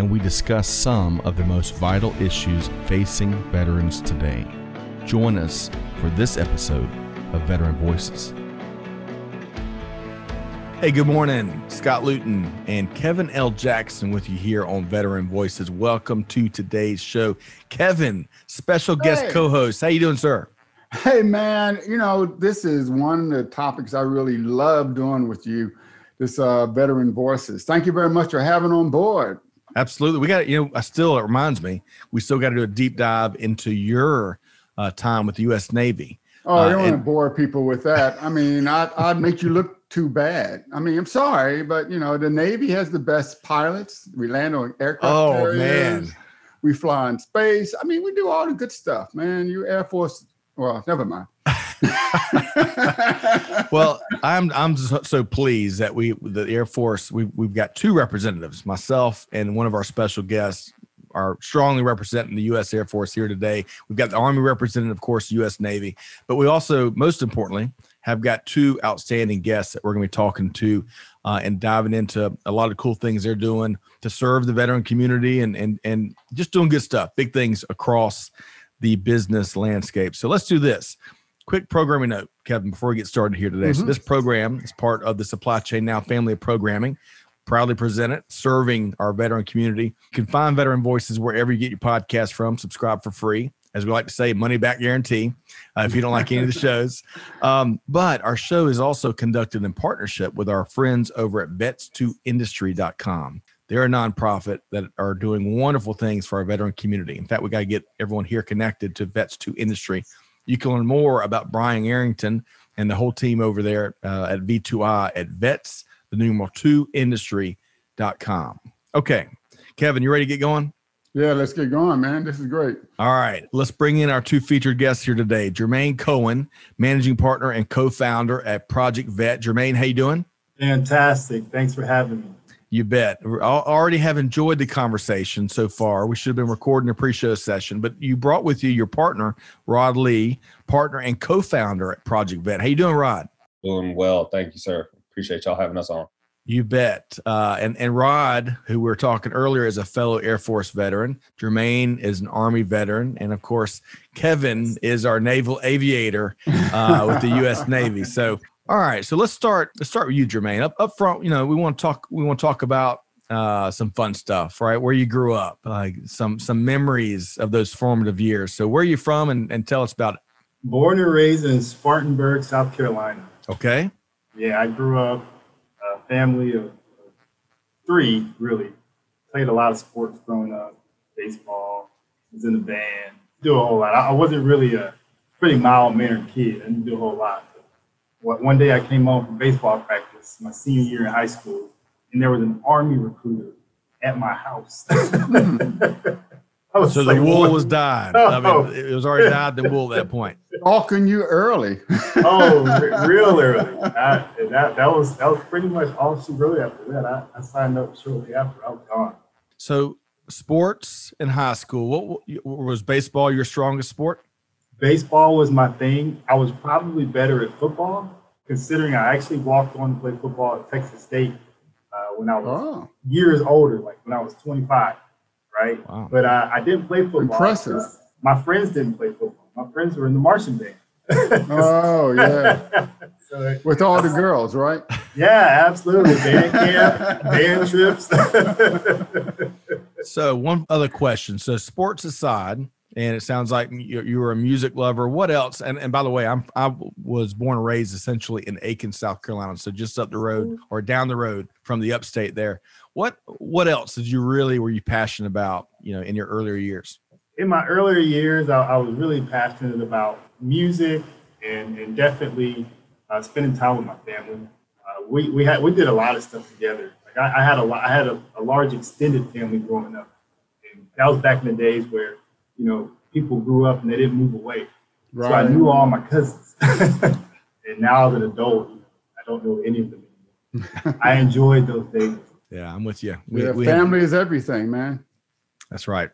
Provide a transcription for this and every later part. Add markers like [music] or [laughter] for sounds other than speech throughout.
and we discuss some of the most vital issues facing veterans today. Join us for this episode of Veteran Voices. Hey, good morning. Scott Luton and Kevin L. Jackson with you here on Veteran Voices. Welcome to today's show. Kevin, special guest Hey. co-host. How you doing, sir? Hey man, you know this is one of the topics I really love doing with you. This uh, veteran voices. Thank you very much for having on board. Absolutely. We got, you know, I still, it reminds me, we still got to do a deep dive into your uh, time with the U.S. Navy. Oh, Uh, I don't want to bore people with that. I mean, I'd, I'd make you look too bad. I mean, I'm sorry, but you know the Navy has the best pilots. We land on aircraft Oh, carriers. man. We fly in space. I mean, we do all the good stuff, man. You Air Force. Well, never mind. [laughs] well, I'm I'm so, pleased that we the Air Force we we've got two representatives, myself and one of our special guests are strongly representing the U.S. Air Force here today. We've got the Army representing, of course, U.S. Navy, but we also, most importantly, have got two outstanding guests that we're going to be talking to uh, and diving into a lot of cool things they're doing to serve the veteran community and and and just doing good stuff, big things across the business landscape. So let's do this quick programming note, Kevin, before we get started here today. So Mhm. this program is part of the Supply Chain Now family of programming, proudly presented, serving our veteran community. You can find Veteran Voices wherever you get your podcast from. Subscribe for free. As we like to say, money back guarantee uh, if you don't like any of the shows. [laughs] Um, but our show is also conducted in partnership with our friends over at vets2industry.com. They're a nonprofit that are doing wonderful things for our veteran community. In fact, we got to get everyone here connected to Vets 2 Industry. You can learn more about Brian Arrington and the whole team over there uh, at V2I at vets, the numeral 2 industry.com. Okay, Kevin, you ready to get going? yeah, let's get going, man. This is great. All right, let's bring in our two featured guests here today. Jermaine Cohen, managing partner and co-founder at Project Vet. Jermaine, how you doing? Fantastic. Thanks for having me. You bet. I already have enjoyed the conversation so far. We should have been recording a pre-show session, but you brought with you your partner, Rod Lee, partner and co-founder at Project Vet. How you doing, Rod? Doing well. Thank you, sir. Appreciate y'all having us on. You bet. Uh, and and Rod, who we were talking earlier, is a fellow Air Force veteran. Jermaine is an Army veteran, and of course, Kevin is our naval aviator uh, with the U.S. Navy. So, all right. So let's start. Let's start with you, Jermaine. Up up front, you know, we want to talk. We want to talk about uh, some fun stuff, right? Where you grew up, like some some memories of those formative years. So, where are you from, and, and tell us about it. Born and raised in Spartanburg, South Carolina. Okay. Yeah, I grew up a family of three, really. Played a lot of sports growing up, baseball, was in the band, do a whole lot. I I wasn't really a pretty mild mannered kid. I didn't do a whole lot. But one- one day I came home from baseball practice, my senior year in high school, and there was an army recruiter at my house. [laughs] I was So the like, wool "What?" was dyed. I Oh. mean, it was already dyed the wool at that point. [laughs] Talking you early. [laughs] oh, real early. I, that, that was that was pretty much all she wrote after that. I, I signed up shortly after. I was gone. So, sports in high school. What w- was baseball your strongest sport? Baseball was my thing. I was probably better at football, considering I actually walked on to play football at Texas State uh, when I was Oh, years older, like when I was 25, right? Wow. But uh, I didn't play football. Impressive. 'cause My friends didn't play football. My friends were in the marching band. [laughs] oh yeah. so With all the girls, right? yeah, absolutely. Band camp, [laughs] band trips. [laughs] So, one other question. So, sports aside, and it sounds like you, you were a music lover. What else? And, and by the way, I'm I was born and raised essentially in Aiken, South Carolina, so just up the road or down the road from the upstate there. What what else did you really were you passionate about? You know, in your earlier years. in my earlier years, I, I was really passionate about music and, and definitely uh, spending time with my family. Uh, we, we had we did a lot of stuff together. Like I, I had a lot, I had a, a large extended family growing up, and that was back in the days where you know, people grew up and they didn't move away. Right. So I knew all my cousins. [laughs] and now as an adult, I don't know any of them anymore. [laughs] I enjoyed those days. Yeah, I'm with you. We, yeah, we had- family is everything, man. That's right.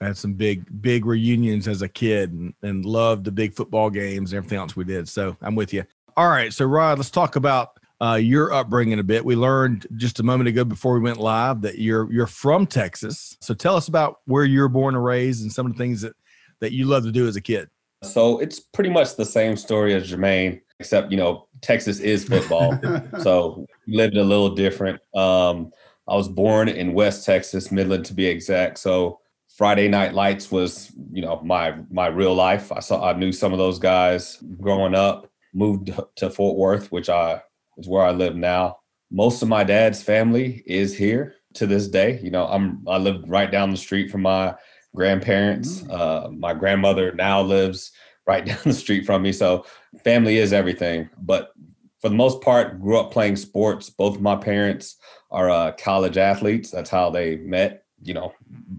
I had some big, big reunions as a kid and, and loved the big football games and everything else we did. So I'm with you. All right. So, Rod, let's talk about uh, your upbringing a bit. We learned just a moment ago before we went live that you're you're from Texas. So tell us about where you were born and raised and some of the things that, that you love to do as a kid. So it's pretty much the same story as Jermaine, except you know Texas is football, [laughs] so we lived a little different. Um, I was born in West Texas, Midland to be exact. So Friday Night Lights was you know my my real life. I saw I knew some of those guys growing up. Moved to Fort Worth, which I is where I live now. Most of my dad's family is here to this day. You know, I'm I live right down the street from my grandparents. Uh, my grandmother now lives right [laughs] down the street from me. So family is everything. But for the most part, grew up playing sports. Both of my parents are uh, college athletes. That's how they met. You know,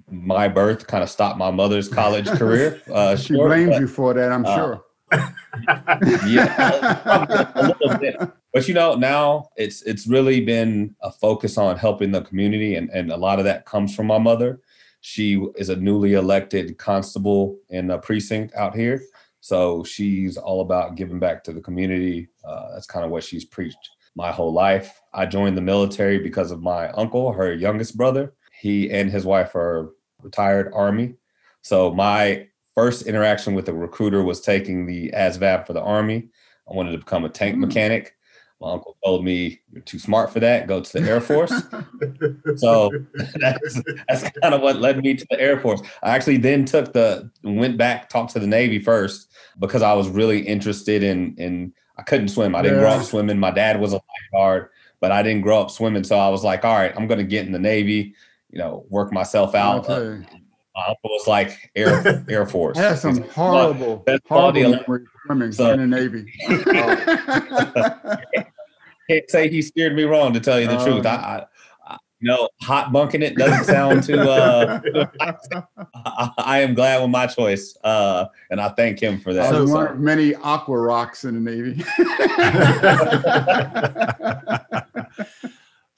my birth kind of stopped my mother's college [laughs] career. Uh, she short, blames but- you for that, I'm uh, sure. Yeah, [laughs] a little bit. But you know, now it's it's really been a focus on helping the community, and and a lot of that comes from my mother. She is a newly elected constable in a precinct out here, so she's all about giving back to the community. Uh, that's kind of what she's preached my whole life. I joined the military because of my uncle, her youngest brother. He and his wife are retired Army. So my first interaction with a recruiter was taking the ASVAB for the Army. I wanted to become a tank Hmm. mechanic. My uncle told me, You're too smart for that. Go to the Air Force. so [laughs] that's, that's kind of what led me to the Air Force. I actually then took the, went back, talked to the Navy first because I was really interested in, in I couldn't swim. I didn't grow up swimming. My dad was a lifeguard, but I didn't grow up swimming. So I was like, all right, I'm going to get in the Navy, you know, work myself out. Uh, Okay. my uncle was like Air [laughs] Air Force. I had some horrible, that's all the horrible ele- memories swimming So- in the Navy. [laughs] can't say he steered me wrong to tell you the Oh. truth. I, I, I you know, hot bunking it doesn't sound too. Uh, [laughs] I, I am glad with my choice, uh, and I thank him for I that. was So- one of many aqua rocks in the Navy.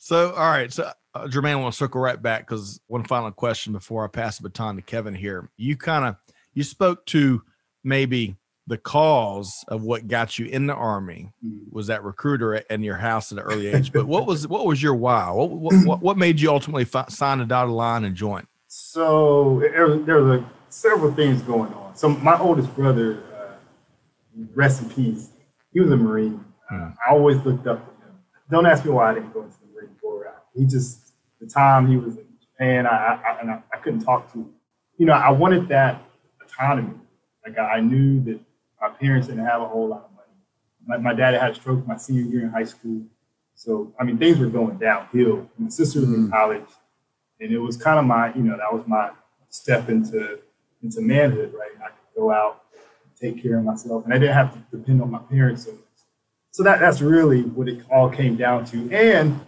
So, all right. So, uh, Jermaine, I want to circle right back because one final question before I pass the baton to Kevin here. You kind of you spoke to maybe the cause of what got you in the army was that recruiter at- in your house at an early age. But what was what was your why? What what, what, made you ultimately fi- sign the dotted line and join? So there, was- there was a, several things going on. So my oldest brother, uh, rest in peace, he was a Marine. Uh. I always looked up to him. Don't ask me why I didn't go into the Marine Corps. He just the time he was in Japan, I, I, and I, I couldn't talk to him. You know, I wanted that autonomy. Like I, I knew that my parents didn't have a whole lot of money. My, my dad had a stroke my senior year in high school. So, I mean, things were going downhill. My sister was in Mm. college and it was kind of my you know that was my step into into manhood right i could go out take care of myself and i didn't have to depend on my parents so much so that that's really what it all came down to and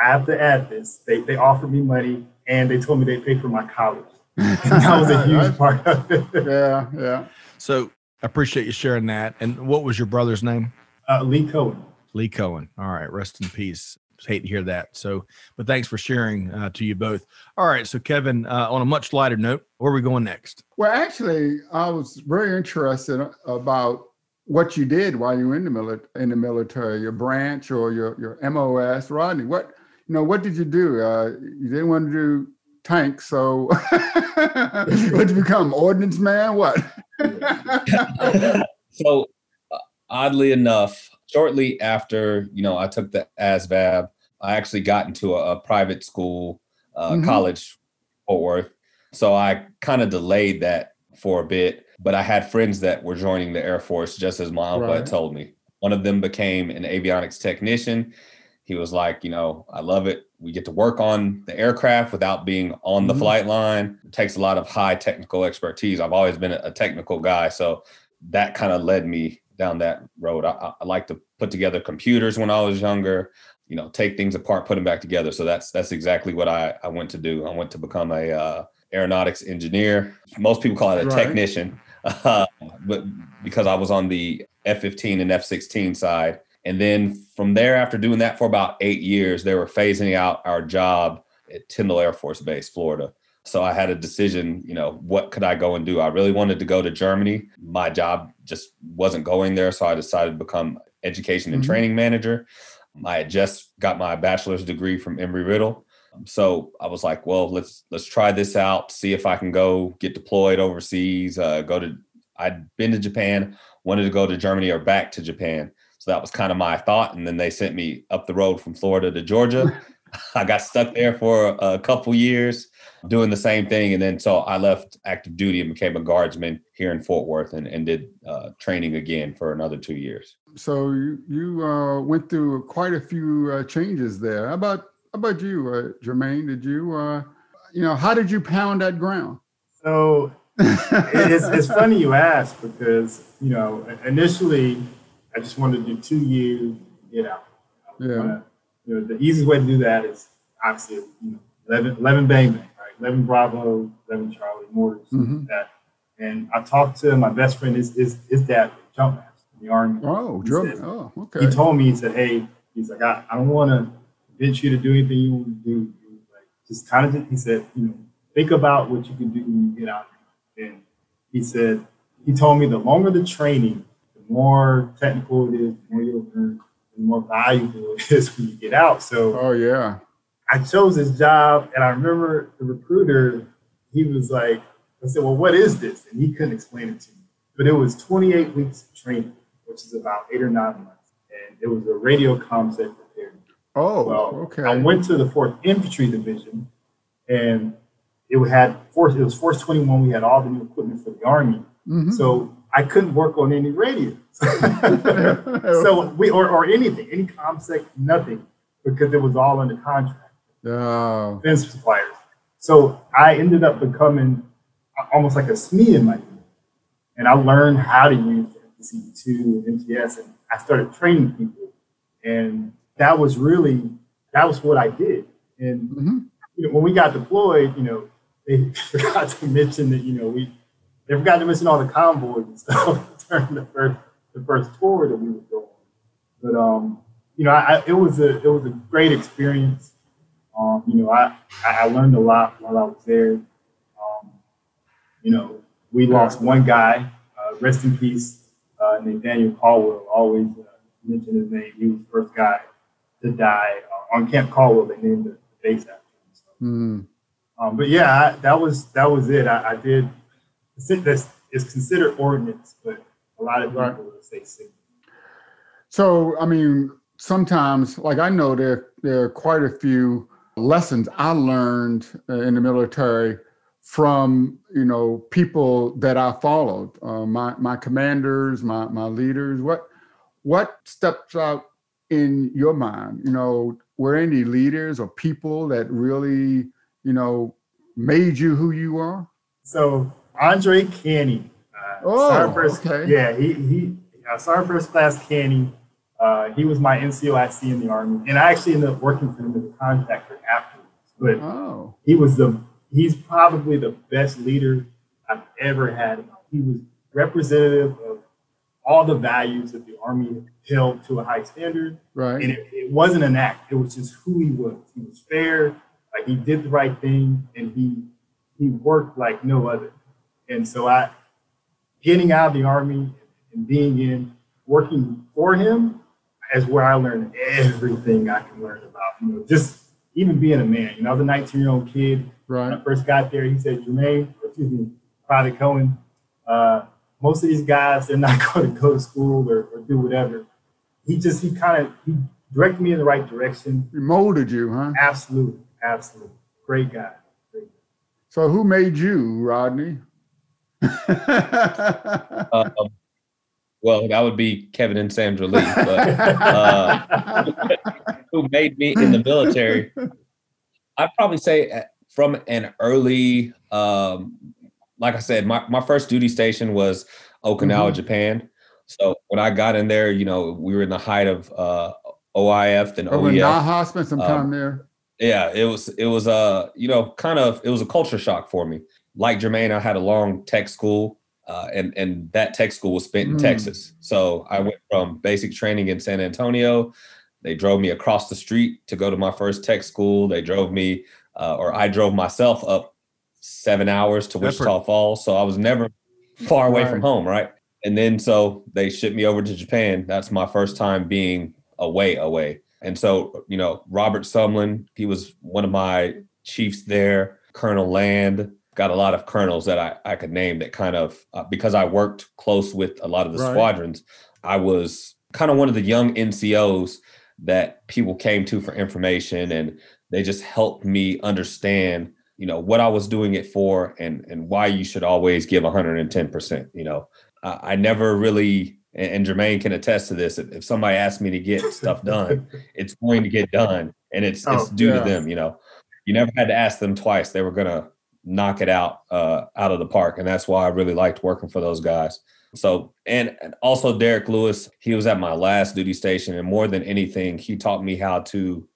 i have to add this they, they offered me money and they told me they paid for my college [laughs] and that was a huge part of it yeah, yeah. So, I appreciate you sharing that. And what was your brother's name? uh, lee cohen Lee Cohen. All right, rest in peace. Hate to hear that. So, but thanks for sharing uh, to you both. All right, so Kevin, uh, on a much lighter note, where are we going next? Well, actually, I was very interested about what you did while you were in the military, in the military, your branch or your your MOS, Rodney. What you know? What did you do? Uh, you didn't want to do tanks, so [laughs] what did you become? Ordnance man? What? [laughs] so uh, oddly enough, shortly after you know I took the ASVAB, I actually got into a, a private school, uh, Mhm. college, Fort Worth. So I kind of delayed that for a bit, but I had friends that were joining the Air Force just as my uncle Right. had told me. One of them became an avionics technician. He was like, you know, I love it. We get to work on the aircraft without being on the Mhm. flight line. It takes a lot of high technical expertise. I've always been a, technical guy. So that kind of led me down that road. I, I, I like to put together computers when I was younger, you know, take things apart, put them back together. So that's that's exactly what I, I went to do. I went to become a uh, aeronautics engineer. Most people call it a Right. technician, [laughs] uh, but because I was on the F-15 and F-16 side. And then from there, after doing that for about eight years, they were phasing out our job at Tyndall Air Force Base, Florida. So I had a decision, you know, what could I go and do? I really wanted to go to Germany. My job just wasn't going there. So I decided to become education and Mhm. training manager. I had just got my bachelor's degree from Embry Riddle. So I was like, well, let's let's try this out, see if I can go get deployed overseas, uh, go to I'd been to Japan, wanted to go to Germany or back to Japan. So that was kind of my thought. And then they sent me up the road from Florida to Georgia. [laughs] I got stuck there for a couple years doing the same thing. And then so I left active duty and became a guardsman here in Fort Worth and, and did uh, training again for another two years. So you you uh, went through quite a few uh, changes there. How about how about you, uh, Jermaine? Did you uh, you know how did you pound that ground? So it's, it's funny you ask because you know initially I just wanted to do two years, get out. Yeah. wanna- you know the easiest way to do that is obviously you know 11, 11 bang bang, right? Eleven Bravo, eleven Charlie, more Mhm. that. And I talked to my best friend, his his, his dad, jump master in the army. Oh, said- Oh, okay. He told me, he said, "Hey, he's like, I, I don't want to convince you to do anything you want to do. Like, just kind of, he said, you know, think about what you can do when you get out." And he said, he told me the longer the training, more technical it is, the more you'll learn, the more valuable [laughs] it is when you get out. So oh yeah. I chose this job, and I remember the recruiter. He was like, I said, "Well, what is this?" And he couldn't explain it to me. But it was 28 weeks of training, which is about eight or nine months, and it was a radio comsec repairer. Oh, Well, okay. I went to the Fourth Infantry Division, and it had force. It was Force 21. We had all the new equipment for the Army, Mhm. so I couldn't work on any radios. So we or, or anything, any comsec, nothing, because it was all under contract Oh, defense suppliers. So I ended up becoming almost like a SME in my unit. And I learned how to use FBCB2 and MTS, and I started training people. And that was really, that was what I did. And Mhm. you know, when we got deployed, you know, they [laughs] forgot to mention that, you know, we, they forgot to mention all the convoys and stuff [laughs] during the first, the first tour that we would go on. But, um, you know, I, it was a, it was a great experience. Um, you know, I, I I learned a lot while I was there. Um, you know, we lost one guy, uh, rest in peace, uh, Nathaniel Caldwell. Always uh, mention his name. He was the first guy to die uh, on Camp Caldwell. They named the base after him. So, Mm. um, but yeah, I, that was that was it. I, I did. This is considered ordinance, but a lot of would say signal. So, I mean, sometimes, like I know there there are quite a few lessons I learned uh, in the military from you know people that I followed, uh, my my commanders, my my leaders. What what steps out in your mind? You know, were any leaders or people that really you know made you who you are? So Andre Canny. Oh, Sergeant First- okay. Yeah, he he Sergeant First Class Canny. Uh, he was my NCOIC in the Army, and I actually ended up working for him as a contractor afterwards. But Oh, he was the he's probably the best leader I've ever had. He was representative of all the values that the Army held to a high standard, right. and it, it wasn't an act. It was just who he was. He was fair. Like he did the right thing, and he he worked like no other. And so I, getting out of the army and being in working for him, is where I learned everything I can learn about. You know, just even being a man. You know, I was a 19 year old kid. When I first got there, he said, Jermaine, excuse me, Private Cohen, uh, most of these guys, they're not [laughs] going to go to school or, or do whatever. He just, he kind of, he directed me in the right direction. He molded you, huh? Absolutely. Absolutely. Great guy. Great guy. So who made you, Rodney? Um, well, that would be Kevin and Sandra Lee, but uh, who made me in the military? I'd probably say uh, from an early, um, like I said, my, my first duty station was Okinawa, Japan. So when I got in there, you know, we were in the height of uh, OIF and OEF. Naha spent some time Um, there. Yeah, it was it was uh you know kind of it was a culture shock for me. Like Jermaine, I had a long tech school, uh, and and that tech school was spent in Mm. Texas. So I went from basic training in San Antonio. They drove me across the street to go to my first tech school. They drove me, uh, or I drove myself up seven hours to That's Wichita Falls. So I was never far away from home, right? And then so they shipped me over to Japan. That's my first time being away, away. And so, you know, Robert Sumlin, he was one of my chiefs there, Colonel Land, got a lot of colonels that I, I could name that kind of, uh, because I worked close with a lot of the Right. squadrons, I was kind of one of the young NCOs that people came to for information and they just helped me understand you know what i was doing it for and and why you should always give 110% you know i, I never really and, and jermaine can attest to this if, if somebody asks me to get [laughs] stuff done it's going to get done and it's it's Oh, due yeah. to them you know you never had to ask them twice they were gonna knock it out uh out of the park. And that's why i really liked working for those guys. So and, also derek lewis he was at my last duty station. And more than anything he taught me how to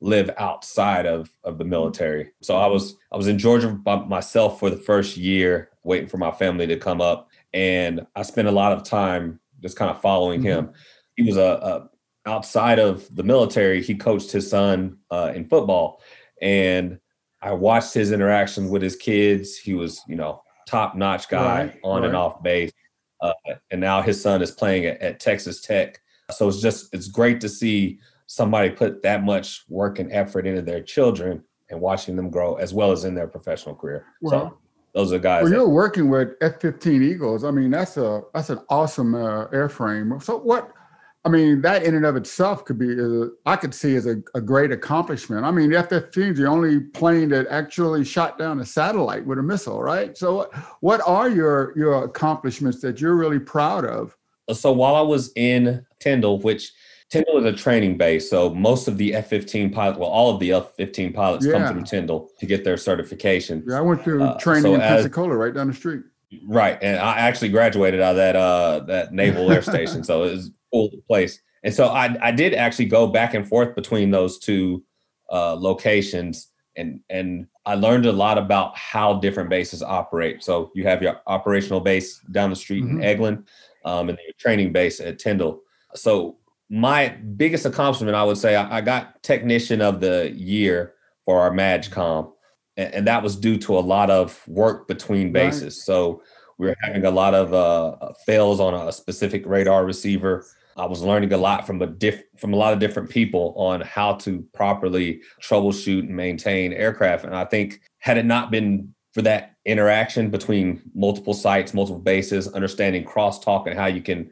live outside of of the military. So i was i was in georgia by myself for the first year waiting for my family to come up. And i spent a lot of time just kind of following him. He was a, a outside of the military he coached his son uh, in football. And i watched his interaction with his kids he was you know top notch guy Right, on and off base uh, and now his son is playing at, at texas tech so it's just it's great to see somebody put that much work and effort into their children and watching them grow as well as in their professional career so Well, those are guys Well, that- you're working with F-15 Eagles. I mean, that's a that's an awesome uh, airframe. So what? I mean, that in and of itself could be, uh, I could see as a, a great accomplishment. I mean, the F-15 is the only plane that actually shot down a satellite with a missile, right? So, what, what are your your accomplishments that you're really proud of? so while I was in Tyndall, which Tyndall is a training base, so most of the F-15 pilots, well, all of the F-15 pilots Yeah. come from Tyndall to get their certification. Yeah, I went through Uh, training so in as- Pensacola, right down the street. Right, and I actually graduated out of that uh, that naval air station, so it was cool place. And so I I did actually go back and forth between those two uh, locations, and and I learned a lot about how different bases operate. So you have your operational base down the street in Eglin, um, and your training base at Tyndall. So my biggest accomplishment, I would say, I, I got technician of the year for our MAJCOM, and, and that was due to a lot of work between Right. bases. So we were having a lot of uh, fails on a specific radar receiver. I was learning a lot from a diff- from a lot of different people on how to properly troubleshoot and maintain aircraft. And I think had it not been for that interaction between multiple sites, multiple bases, understanding crosstalk and how you can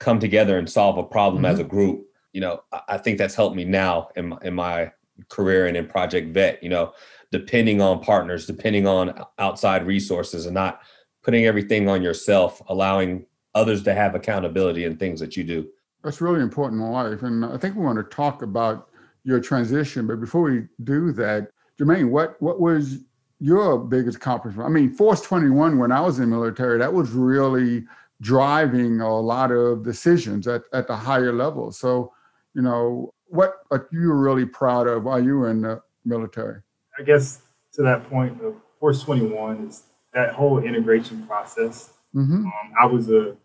come together and solve a problem as mm-hmm. a group, you know, I, I think that's helped me now in my, in my career and in Project Vet. You know, depending on partners, depending on outside resources, and not putting everything on yourself, allowing others to have accountability in things that you do. That's really important in life. And I think we want to talk about your transition. But before we do that, Jermaine, what what was your biggest accomplishment? I mean, Force 21, when I was in the military, that was really driving a lot of decisions at, at the higher level. So, you know, what are you really proud of while you were in the military? I guess to that point of Force 21 is that whole integration process. hmm Um, I was a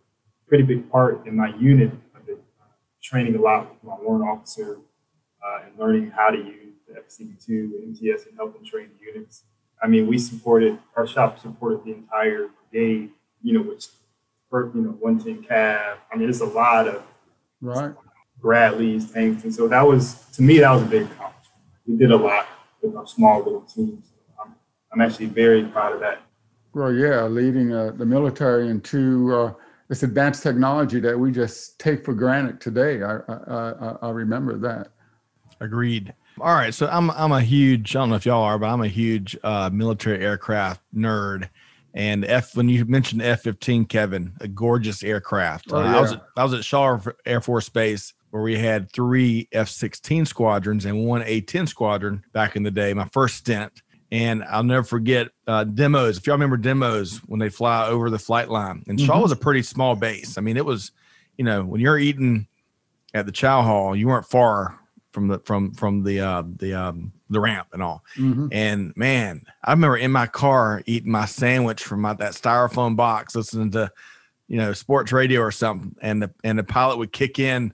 pretty big part in my unit training a lot with my warrant officer uh, and learning how to use the FBCB2 and MTS and helping train the units. I mean, we supported, our shop supported the entire brigade, you know, which, you know, 110 Cav. I mean, it's a lot of Right. Bradley's, tanks. And so that was, to me, that was a big accomplishment. We did a lot with our small little teams. I'm, I'm actually very proud of that. Well, yeah, leading uh, the military into uh, this advanced technology that we just take for granted today. I, I, I, I remember that. Agreed. All right, so I'm I'm a huge I don't know if y'all are, but I'm a huge uh, military aircraft nerd. And F when you mentioned F-15, Kevin, a gorgeous aircraft. Oh, Uh, I was at, I was at Shaw Air Force Base where we had three F-16 squadrons and one A-10 squadron back in the day. My first stint, and I'll never forget uh, demos. If y'all remember demos when they fly over the flight line, and Shaw Mhm. was a pretty small base. I mean, it was, you know, when you're eating at the chow hall, you weren't far from the from from the uh, the um, the ramp and all. Mhm. And man, I remember in my car eating my sandwich from my, that styrofoam box, listening to, you know, sports radio or something, and the and the pilot would kick in.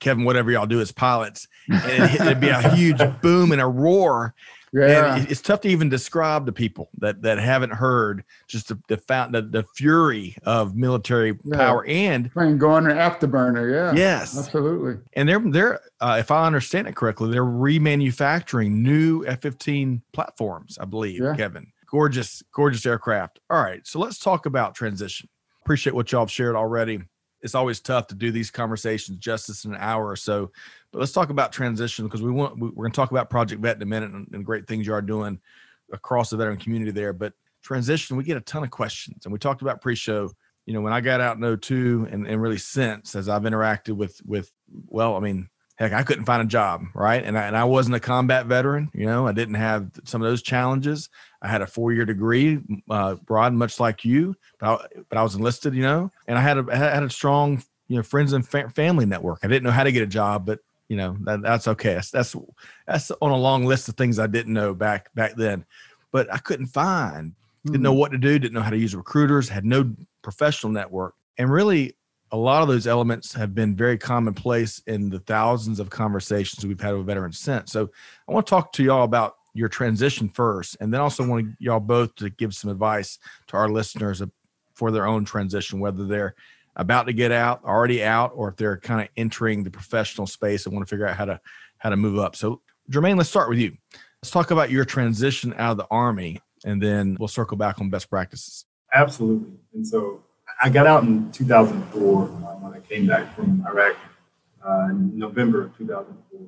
Kevin, whatever y'all do as pilots, and it'd, it'd be a huge [laughs] boom and a roar. Yeah. And it's tough to even describe to people that that haven't heard just the the, the, the fury of military Yeah. power and Train going afterburner. Yeah. yes, Absolutely. and they're they're uh, if I understand it correctly, they're remanufacturing new F-15 platforms. I believe, Yeah. Kevin. Gorgeous, gorgeous aircraft. All right, so let's talk about transition. Appreciate what y'all have shared already. It's always tough to do these conversations justice in an hour or so, but let's talk about transition because we want we- we're going to talk about Project Vet in a minute and, and great things you are doing across the veteran community there. But transition, we get a ton of questions, and we talked about pre-show you know, when I got out in 02 and, and really since as I've interacted with, with, well, I mean, heck, I couldn't find a job. Right. And I, and I wasn't a combat veteran, you know, I didn't have some of those challenges. I had a four year degree, uh, broad, much like you, but I, but I was enlisted, you know, and I had a, I had a strong, you know, friends and fa- family network. I didn't know how to get a job, but you know, that, that's okay. That's, that's, that's on a long list of things I didn't know back, back then, but I couldn't find didn't know what to do, didn't know how to use recruiters, had no professional network. And really, a lot of those elements have been very commonplace in the thousands of conversations we've had with veterans since. So I want to talk to y'all about your transition first, and then also want y'all both to give some advice to our listeners for their own transition, whether they're about to get out, already out, or if they're kind of entering the professional space and want to figure out how to how to move up. So Jermaine, let's start with you. Let's talk about your transition out of the army, and then we'll circle back on best practices. Absolutely. And so I got out in 2004 uh, when I came back from Iraq uh, in November of 2004.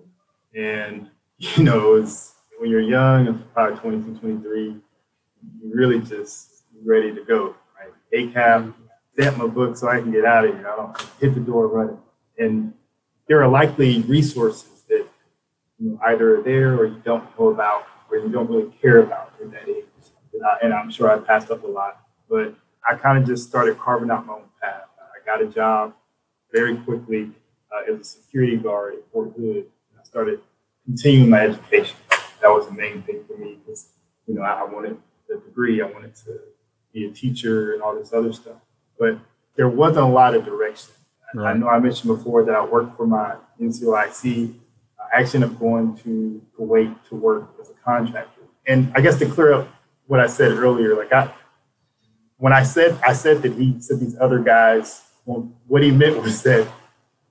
And, you know, it's, when you're young, probably 22, 23, you're really just ready to go, right? ACAP, stamp my book so I can get out of here. I don't hit the door running. And there are likely resources that you know, either are there or you don't know about or you don't really care about at that age. And, I, and I'm sure I passed up a lot, but I kind of just started carving out my own path. I got a job very quickly uh, as a security guard at Fort Hood. I started continuing my education. That was the main thing for me because, you know, I, I wanted the degree. I wanted to be a teacher and all this other stuff. But there wasn't a lot of direction. I- I know I mentioned before that I worked for my NCOIC. I actually ended up going to Kuwait to work as a contractor. And I guess to clear up what I said earlier, like I, when I said I said that he said these other guys, well, what he meant was that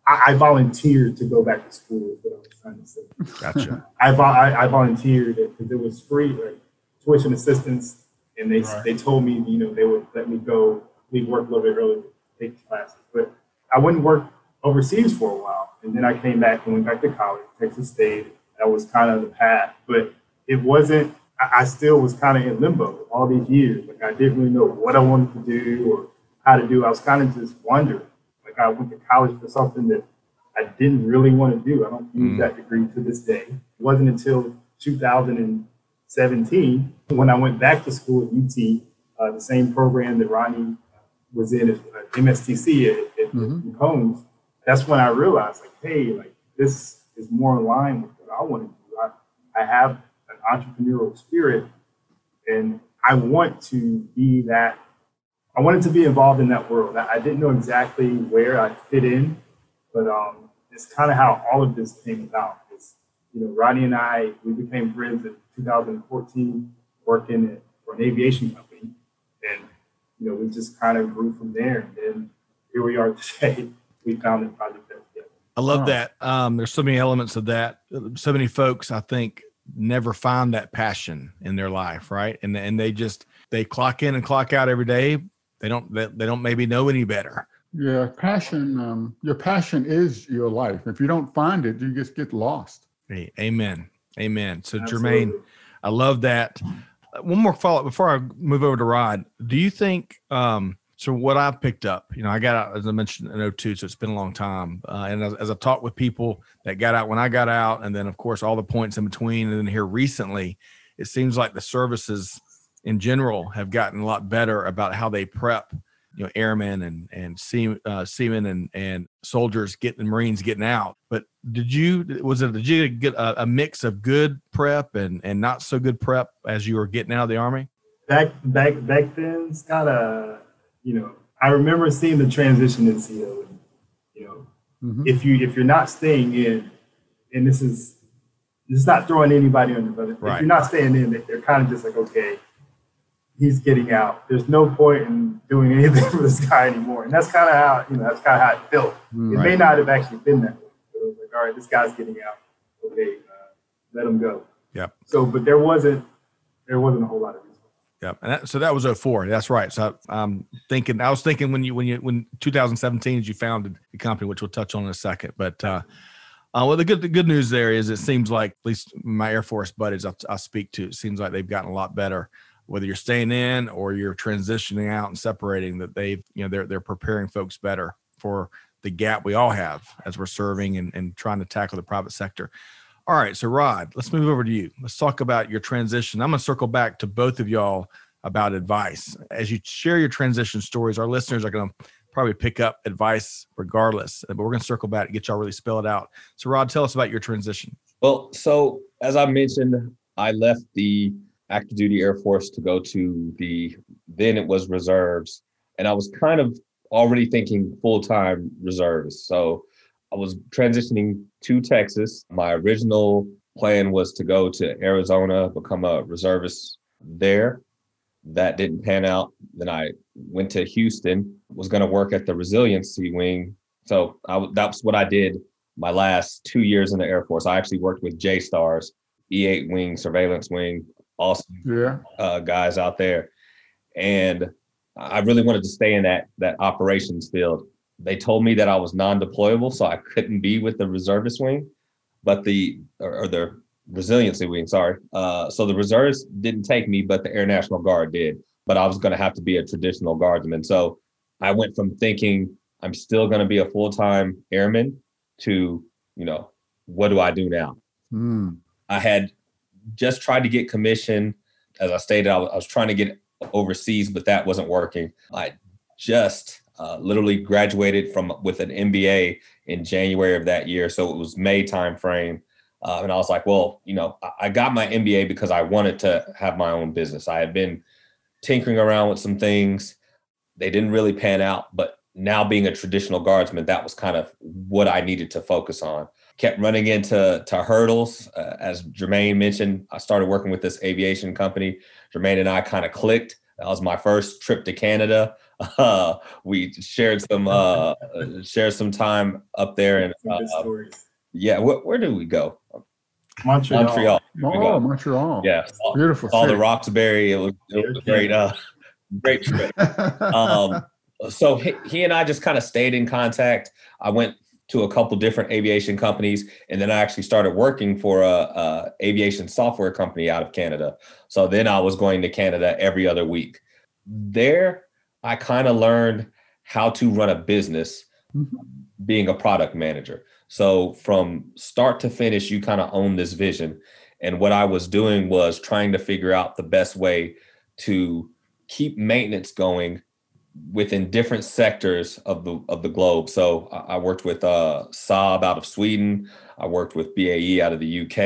I, I volunteered to go back to school. Is what I was trying to say. Gotcha. [laughs] I, vol- I, I volunteered because it was free, like tuition assistance, and they Right. they told me, you know, they would let me go, leave work a little bit early, take classes. But I wouldn't work overseas for a while, and then I came back and went back to college, Texas State. That was kind of the path, but it wasn't. I, I still was kind of in limbo all these years. Like I didn't really know what I wanted to do or how to do. I was kind of just wondering. Like I went to college for something that I didn't really want to do. I don't use Mm. that degree to this day. It wasn't until 2017 when I went back to school at UT, uh, the same program that Ronnie was in at uh, MSTC at, at Mhm. Combs. That's when I realized, like, hey, like this is more in line with what I want to do. I, I have entrepreneurial spirit, and I want to be that. I wanted to be involved in that world. I, I didn't know exactly where I fit in, but um, it's kind of how all of this came about. It's, you know, Ronnie and I, we became friends in 2014, working at, for an aviation company, and you know, we just kind of grew from there. And then here we are [laughs] today. We founded Project Vet together. I love Wow. that. Um, there's so many elements of that. So many folks, I think, never find that passion in their life, right? And and they just they clock in and clock out every day. They don't they, they don't maybe know any better. Yeah, passion. Um, your passion is your life. If you don't find it, you just get lost. Hey, amen, amen. So Jermaine, I love that. Uh, One more follow up before I move over to Rod. Do you think? Um, so what I've picked up, you know, I got out as I mentioned in 02, so it's been a long time. Uh, and as, as I talked with people that got out when I got out, and then of course all the points in between, and then here recently, it seems like the services in general have gotten a lot better about how they prep you know airmen and and sea, uh, seamen and and soldiers getting Marines getting out. But did you was it did you get a, a, mix of good prep and and not so good prep as you were getting out of the army? Back back back then, it's kind of you know I remember seeing the transition in SEAL. You know, mm-hmm. if you if you're not staying in, and this is this is not throwing anybody under, but right. if you're not staying in, they're kind of just like okay he's getting out. There's no point in doing [laughs] anything for this guy anymore. And that's kind of how, you know, that's kind of how it felt. Mm, it may not have actually been that way. But it was like, all right, this guy's getting out. Okay, uh, let him go. Yeah. So, but there wasn't, there wasn't a whole lot of Yep. And that, so that was 04. That's right. So I'm thinking, I was thinking when you, when you, when 2017, as you founded the company, which we'll touch on in a second, but, uh, uh, well, the good the good news there is it seems like at least my Air Force buddies I, I speak to, it seems like they've gotten a lot better whether you're staying in or you're transitioning out and separating that they've you know they're they're preparing folks better for the gap we all have as we're serving and, and trying to tackle the private sector all right so rod let's move over to you. Let's talk about your transition. I'm going to circle back to both of y'all about advice. As you share your transition stories our listeners are going to probably pick up advice regardless but we're going to circle back and get y'all really spell it out. So rod tell us about your transition. Well so as i mentioned i left the active duty Air Force to go to the then it was reserves, and I was kind of already thinking full time reserves. So I was transitioning to Texas. My original plan was to go to Arizona, become a reservist there. That didn't pan out. Then I went to Houston, was going to work at the resiliency wing. So I, that's what I did my last two years in the Air Force. I actually worked with J Stars, E8 wing, surveillance wing, awesome yeah. uh, guys out there. And I really wanted to stay in that that operations field. They told me that I was non-deployable, so I couldn't be with the reservist wing, but the or, or the resiliency wing. Sorry. Uh, so the reserves didn't take me, but the Air National Guard did. But I was going to have to be a traditional guardsman. So I went from thinking I'm still going to be a full-time airman to you know what do I do now? Mm. I had just tried to get commission. As I stated, I was, I was trying to get overseas, but that wasn't working. I just uh, literally graduated from with an MBA in January of that year, so it was May timeframe. Uh, and I was like, well, you know, I, I got my MBA because I wanted to have my own business. I had been tinkering around with some things. They didn't really pan out, but now being a traditional guardsman, that was kind of what I needed to focus on kept running into to hurdles. Uh, as Jermaine mentioned, I started working with this aviation company. Jermaine and I kind of clicked. That was my first trip to Canada. Uh, [laughs] we shared some uh, shared some time up there, and uh, yeah, where, where did we go? Montreal. Montreal. Oh, Montreal. Yeah, beautiful. All the Roxbury. It was, it was great. Uh, great trip. um, so he, he and I just kind of stayed in contact. I went to a couple different aviation companies, and then I actually started working for a, a, aviation software company out of Canada. So then I was going to Canada every other week. There, I kind of learned how to run a business, mm-hmm. being a product manager. So from start to finish, you kind of own this vision. And what I was doing was trying to figure out the best way to keep maintenance going within different sectors of the of the globe. So I worked with uh, Saab out of Sweden. I worked with BAE out of the UK.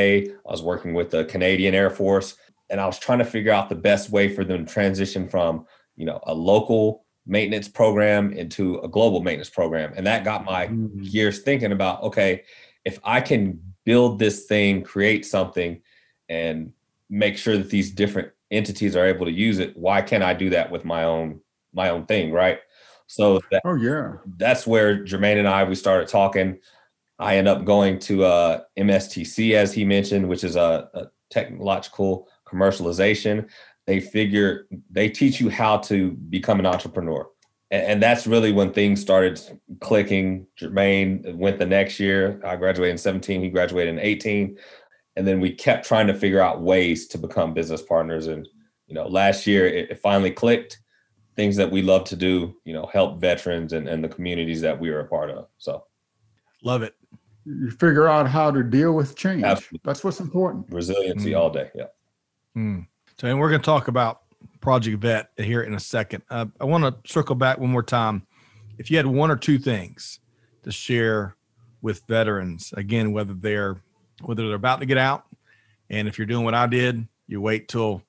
I was working with the Canadian Air Force, and I was trying to figure out the best way for them to transition from you know a local maintenance program into a global maintenance program, and that got my mm-hmm. gears thinking about okay, if I can build this thing, create something, and make sure that these different entities are able to use it, why can't I do that with my own my own thing, right? So that, oh yeah, that's where Jermaine and I we started talking. I end up going to uh, MSTC as he mentioned, which is a, a technological commercialization. They figure they teach you how to become an entrepreneur, and, and that's really when things started clicking. Jermaine went the next year. I graduated in 17. He graduated in 18, and then we kept trying to figure out ways to become business partners. And you know, last year it, it finally clicked things that we love to do, you know, help veterans and, and the communities that we are a part of. So love it. You figure out how to deal with change. Absolutely. That's what's important. Resiliency mm. all day. Yeah. Mm. So, and we're going to talk about Project Vet here in a second. Uh, I want to circle back one more time. If you had one or two things to share with veterans, again, whether they're whether they're about to get out, and if you're doing what I did, you wait till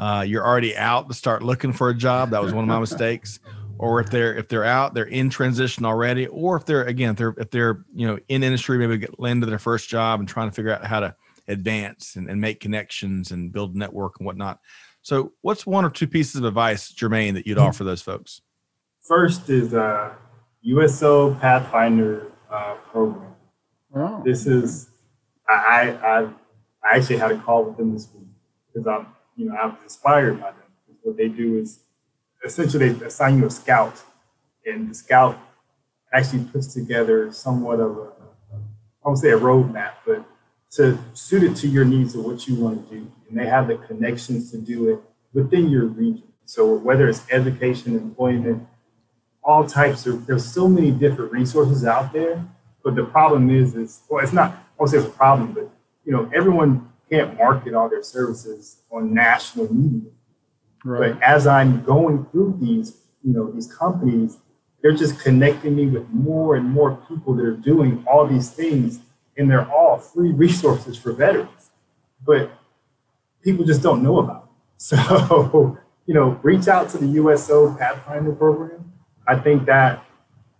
uh, you're already out to start looking for a job. That was one of my [laughs] mistakes. Or if they're if they're out, they're in transition already. Or if they're again, if they're if they're you know in industry, maybe get land to their first job and trying to figure out how to advance and, and make connections and build network and whatnot. So, what's one or two pieces of advice, Jermaine, that you'd offer those folks? First is a USO Pathfinder uh, program. Oh. This is I, I I actually had a call with them this week because I'm you know I was inspired by them. What they do is essentially they assign you a scout, and the scout actually puts together somewhat of a I won't say a roadmap, but to suit it to your needs of what you want to do. And they have the connections to do it within your region. So whether it's education, employment, all types of there's so many different resources out there. But the problem is is well it's not I won't say it's a problem, but you know, everyone can't market all their services on national media. Right. But as I'm going through these, you know, these companies, they're just connecting me with more and more people that are doing all these things and they're all free resources for veterans, but people just don't know about them. [laughs] So, you know, reach out to the USO Pathfinder program. I think that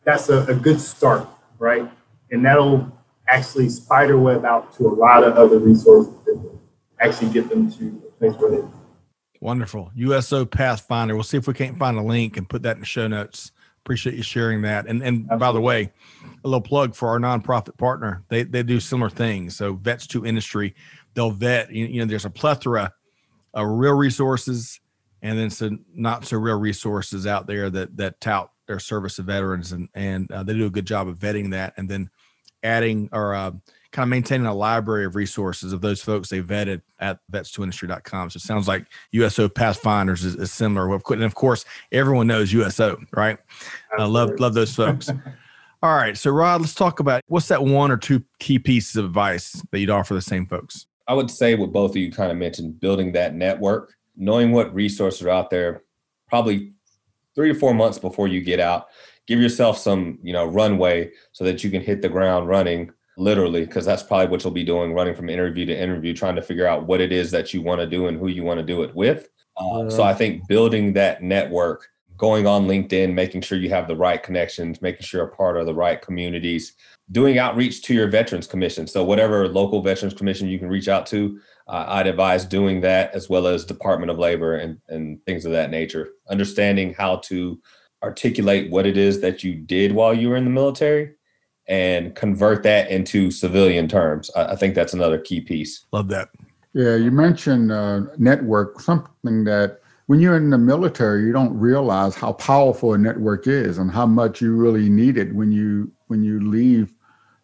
that's a, a good start, right? And that'll actually spiderweb out to a lot of other resources that will actually get them to a place where they Wonderful. USO Pathfinder. We'll see if we can't find a link and put that in the show notes appreciate you sharing that. And and Absolutely. by the way, a little plug for our nonprofit partner. They they do similar things. So vets to industry, they'll vet. You, you know, there's a plethora of real resources, and then some not so real resources out there that that tout their service to veterans, and and uh, they do a good job of vetting that, and then adding or uh, kind of maintaining a library of resources of those folks they vetted at vets2industry.com. So it sounds like USO Pathfinders is, is similar. And of course, everyone knows USO, right? I uh, love love those folks. All right, so Rod, let's talk about what's that one or two key pieces of advice that you'd offer the same folks. I would say what both of you kind of mentioned, building that network, knowing what resources are out there, probably three to four months before you get out. Give yourself some, you know, runway so that you can hit the ground running literally because that's probably what you'll be doing running from interview to interview trying to figure out what it is that you want to do and who you want to do it with. Uh, so i think building that network going on linkedin making sure you have the right connections making sure you're part of the right communities doing outreach to your veterans commission. So whatever local veterans commission you can reach out to uh, i'd advise doing that as well as department of labor and, and things of that nature. Understanding how to articulate what it is that you did while you were in the military and convert that into civilian terms. I, I think that's another key piece. Love that. Yeah, you mentioned uh, network, something that when you're in the military, you don't realize how powerful a network is and how much you really need it when you when you leave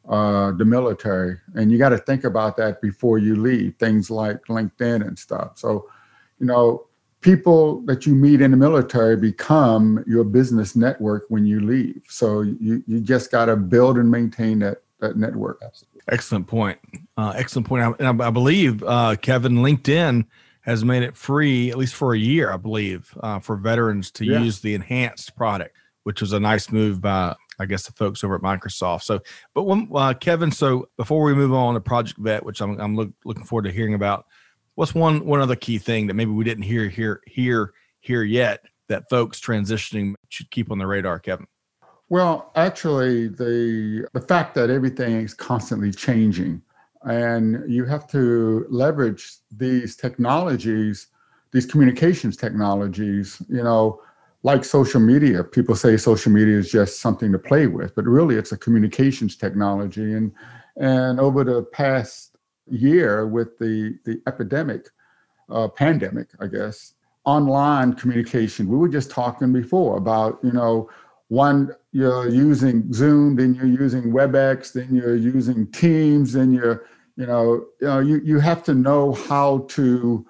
uh, the military. And you got to think about that before you leave. Things like LinkedIn and stuff. So, you know, people that you meet in the military become your business network when you leave. So you, you just got to build and maintain that, that network. Excellent point. Uh, excellent point. And I, I believe, uh, Kevin, LinkedIn has made it free, at least for a year, I believe, uh, for veterans to yeah. use the enhanced product, which was a nice move by, I guess, the folks over at Microsoft. So, but when, uh, Kevin, so before we move on to Project Vet, which I'm, I'm look, looking forward to hearing about, what's one one other key thing that maybe we didn't hear here here here yet that folks transitioning should keep on the radar, Kevin? Well, actually, the the fact that everything is constantly changing, and you have to leverage these technologies, these communications technologies. You know, like social media. People say social media is just something to play with, but really, it's a communications technology. And and over the past year with the the epidemic, uh, pandemic, I guess, online communication. We were just talking before about you know one you're using Zoom, then you're using WebEx, then you're using Teams, then you're you know you know you you have to know how to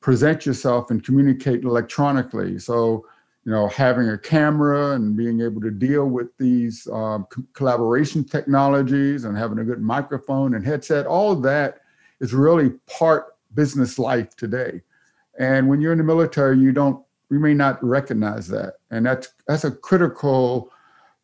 present yourself and communicate electronically. So you know, having a camera and being able to deal with these um, collaboration technologies and having a good microphone and headset, all of that is really part business life today. And when you're in the military, you don't we may not recognize that, and that's that's a critical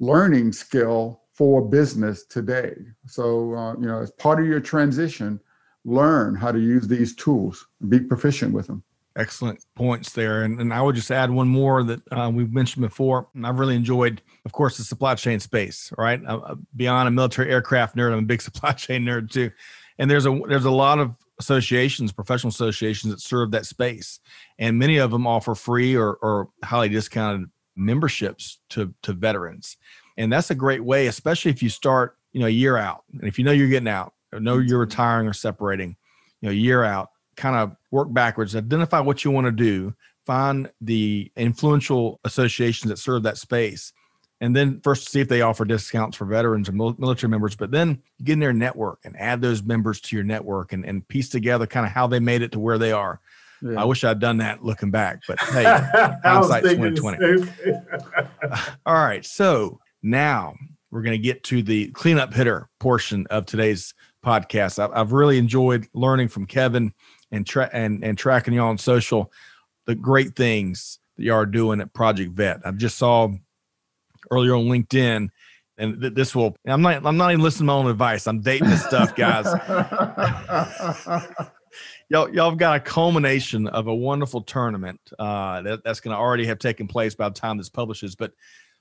learning skill for business today. So uh, you know, as part of your transition, learn how to use these tools, be proficient with them. Excellent points there. And, and I would just add one more that uh, we've mentioned before. And I've really enjoyed, of course, the supply chain space, right? Uh, beyond a military aircraft nerd, I'm a big [laughs] supply chain nerd too. And there's a there's a lot of associations, professional associations that serve that space. And many of them offer free or, or highly discounted memberships to, to veterans. And that's a great way, especially if you start, you know, a year out. And if you know you're getting out, or know you're retiring or separating, you know, a year out, kind of work backwards, identify what you want to do, find the influential associations that serve that space, and then first see if they offer discounts for veterans and military members. But then get in their network and add those members to your network and, and piece together kind of how they made it to where they are. Yeah. I wish I'd done that looking back, but [laughs] hey, hindsight's twenty [laughs] twenty. All right, so now we're going to get to the cleanup hitter portion of today's podcast. I've, I've really enjoyed learning from Kevin and tra- and and tracking y'all on social the great things that y'all are doing at Project Vet. I just saw earlier on LinkedIn, and th- this will. I'm not. I'm not even listening to my own advice. I'm dating this stuff, guys. [laughs] y'all, y'all have got a culmination of a wonderful tournament uh, that, that's going to already have taken place by the time this publishes. But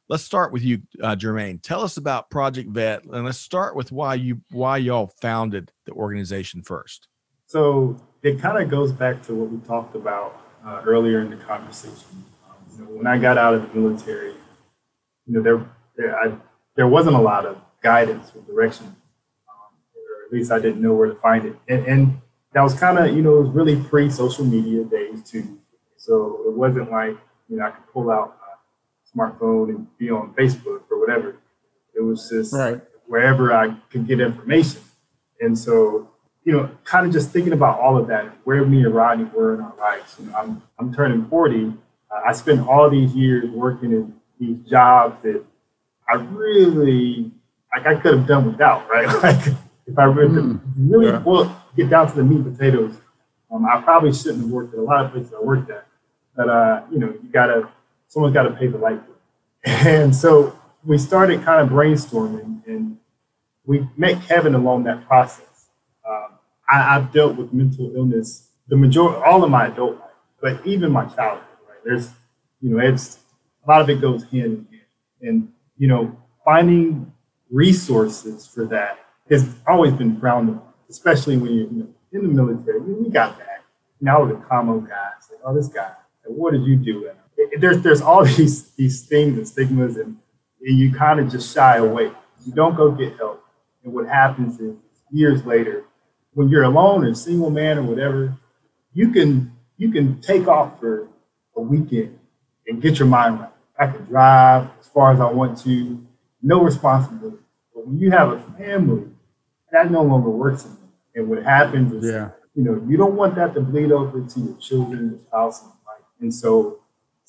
let's start with you, uh, Jermaine. Tell us about Project Vet, and let's start with why you why y'all founded the organization first. So it kind of goes back to what we talked about uh, earlier in the conversation. Um, you know, when I got out of the military, you know, there there, I, there wasn't a lot of guidance or direction, um, or at least I didn't know where to find it. And, and that was kind of, you know, it was really pre-social media days too. So it wasn't like, you know, I could pull out my smartphone and be on Facebook or whatever. It was just right. wherever I could get information. And so you know, kind of just thinking about all of that, where me and Rodney were in our lives. You know, I'm I'm turning 40. Uh, I spent all these years working in these jobs that I really like. I could have done without, right? [laughs] Like if I really, mm, really yeah. well, get down to the meat and potatoes, um, I probably shouldn't have worked at a lot of places I worked at. But uh, you know, you gotta someone's got to pay the light bill, [laughs] and so we started kind of brainstorming, and we met Kevin along that process Um, I, have dealt with mental illness the majority, all of my adult life, but even my childhood. Right? There's, you know, it's a lot of it goes hand in hand, and you know, finding resources for that has always been frowned upon, especially when you're you know, in the military. We got that. Now the commo guys, like, oh, this guy, like, what did you do? There's there's all [laughs] these these things and stigmas, and, and you kind of just shy away. You don't go get help, and what happens is years later, when you're alone and single man or whatever, you can you can take off for a weekend and get your mind right. I can drive as far as I want to, no responsibility. But when you have a family, that no longer works anymore. And what happens is, yeah. you know, you don't want that to bleed over to your children, your spouse, and life. And so,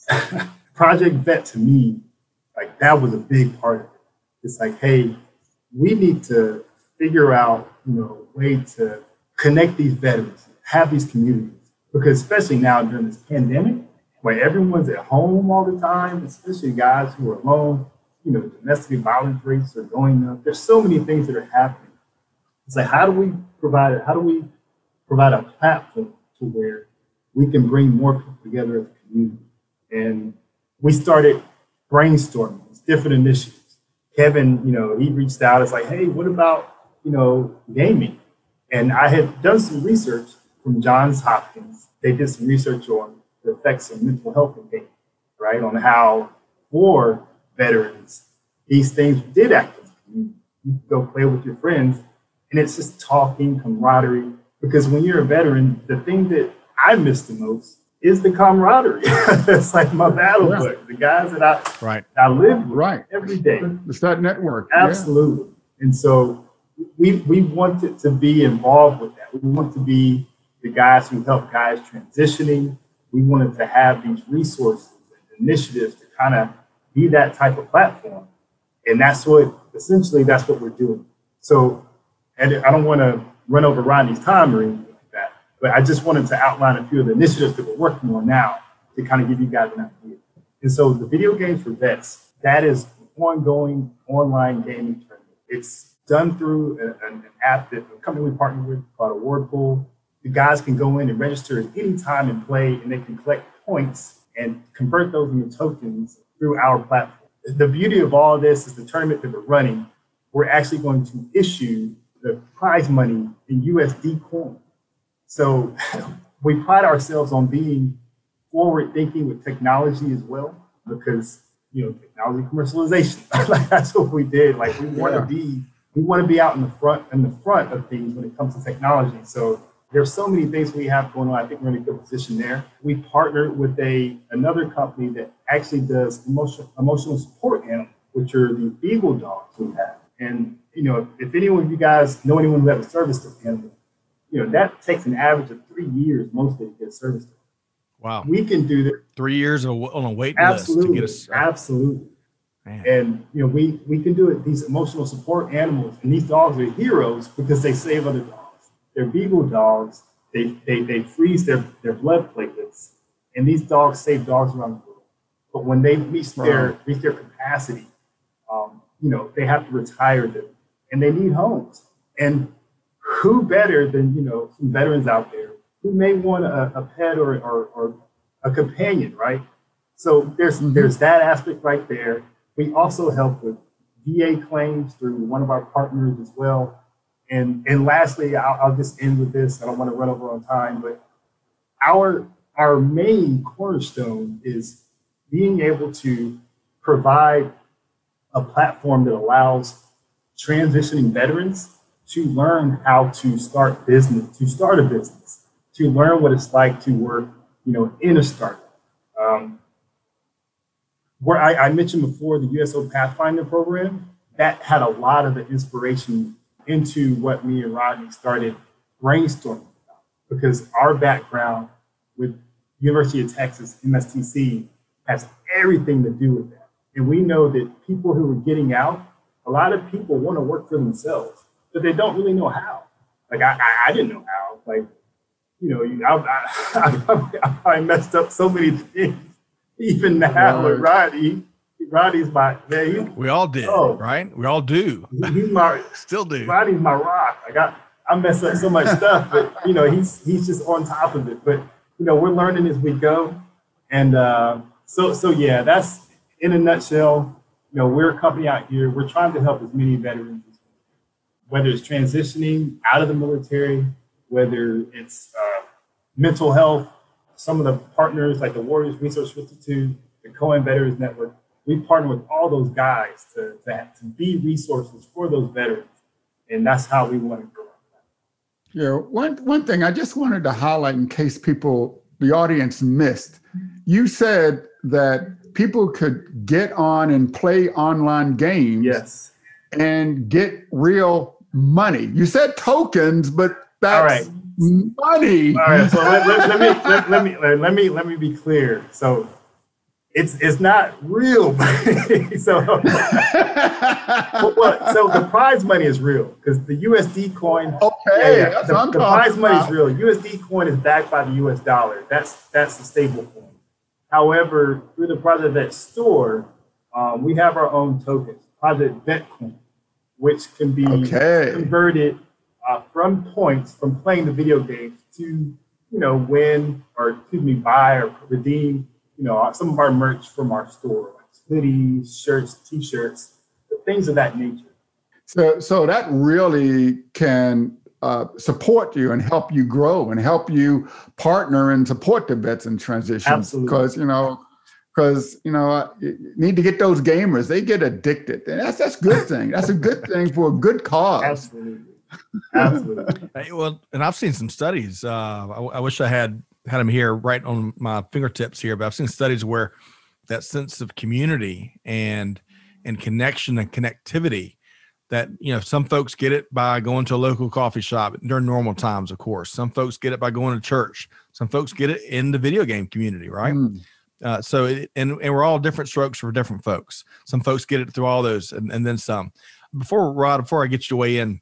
[laughs] Project Vet to me, like that was a big part of it. It's like, hey, we need to figure out, you know, way to connect these veterans, have these communities, because especially now during this pandemic, where everyone's at home all the time, especially guys who are alone, you know, domestic violence rates are going up. There's so many things that are happening. It's like, how do we provide it? How do we provide a platform to where we can bring more people together as a community? And we started brainstorming different initiatives. Kevin, you know, he reached out. It's like, hey, what about you know, gaming. And I had done some research from Johns Hopkins. They did some research on the effects of mental health in gaming, right? On how for veterans, these things did act as you, you go play with your friends, and it's just talking, camaraderie. Because when you're a veteran, the thing that I miss the most is the camaraderie. [laughs] it's like my battle yeah. the guys that I right I live with right every day. It's that network. Absolutely. Yeah. And so we we wanted to be involved with that. We want to be the guys who help guys transitioning. We wanted to have these resources and initiatives to kind of be that type of platform. And that's what essentially that's what we're doing. So and I don't want to run over Rodney's time or anything like that, but I just wanted to outline a few of the initiatives that we're working on now to kind of give you guys an idea. And so the video games for vets, that is ongoing online gaming tournament. It's done through a, an app that a company we partner with called Award Pool. The guys can go in and register at any time and play, and they can collect points and convert those into tokens through our platform. The beauty of all this is the tournament that we're running, we're actually going to issue the prize money in USD coin. So [laughs] we pride ourselves on being forward thinking with technology as well, because you know technology commercialization. [laughs] like that's what we did. Like we want to be we want to be out in the front in the front of things when it comes to technology. So there's so many things we have going on. I think we're in a good position there. We partnered with a another company that actually does emotional emotional support animals, which are the Beagle dogs we have. And you know, if anyone of you guys know anyone who has a service dog animal, you know that takes an average of three years mostly to get a service dog. Wow. We can do that. Three years on a wait absolutely, list to get a service. absolutely. Man. And you know, we we can do it. These emotional support animals, and these dogs are heroes because they save other dogs. They're beagle dogs. They they they freeze their their blood platelets, and these dogs save dogs around the world. But when they reach their reach their capacity, um, you know, they have to retire them, and they need homes. And who better than you know some veterans out there who may want a, a pet or, or, or a companion, right? So there's mm-hmm. there's that aspect right there. We also help with VA claims through one of our partners as well. And and lastly, I'll, I'll just end with this. I don't want to run over on time, but our our main cornerstone is being able to provide a platform that allows transitioning veterans to learn how to start business, to start a business, to learn what it's like to work, you know, in a startup. Um, where I, I, mentioned before the USO Pathfinder program, that had a lot of the inspiration into what me and Rodney started brainstorming about because our background with University of Texas, MSTC, has everything to do with that. And we know that people who are getting out, a lot of people want to work for themselves, but they don't really know how. Like I, I, I didn't know how. Like, you know, I, I, [laughs] I, I messed up so many things. Even now with Rodney, Rodney's my man. He, we all did, oh, right? We all do. He's my [laughs] still do. Roddy's my rock. I got I mess up so much stuff, but you know he's he's just on top of it. But you know we're learning as we go, and uh, so so yeah, that's in a nutshell. You know we're a company out here. We're trying to help as many veterans, whether it's transitioning out of the military, whether it's uh, mental health. Some of the partners like the Warriors Research Institute, the Cohen Veterans Network, we partner with all those guys to, to, to be resources for those veterans. And that's how we want to grow. Yeah, one one thing I just wanted to highlight in case people, the audience missed. You said that people could get on and play online games. Yes. And get real money. You said tokens, but that's money. All right. So let, let, let me let, let me let me let me be clear. So it's it's not real money. [laughs] so, but, so the prize money is real because the USD coin. Okay, yeah, yeah. the, the prize money is real. USD coin is backed by the US dollar. That's that's the stable coin. However, through the Project Vet store, um, we have our own tokens, Project Vet coin, which can be okay. converted uh, from points from playing the video games to you know win or excuse me buy or redeem you know, some of our merch from our store, like hoodies, shirts, t-shirts, things of that nature. So, so that really can uh, support you and help you grow and help you partner and support the vets in transition. Absolutely. Because you know, because you know, you need to get those gamers. They get addicted, and that's that's good thing. That's a good thing for a good cause. Absolutely. Absolutely. Well, and I've seen some studies. Uh, I, I wish I had had them here right on my fingertips here, but I've seen studies where that sense of community and and connection and connectivity that you know some folks get it by going to a local coffee shop during normal times of course some folks get it by going to church some folks get it in the video game community right mm. uh, so it, and, and we're all different strokes for different folks some folks get it through all those and, and then some before rod before i get you to weigh in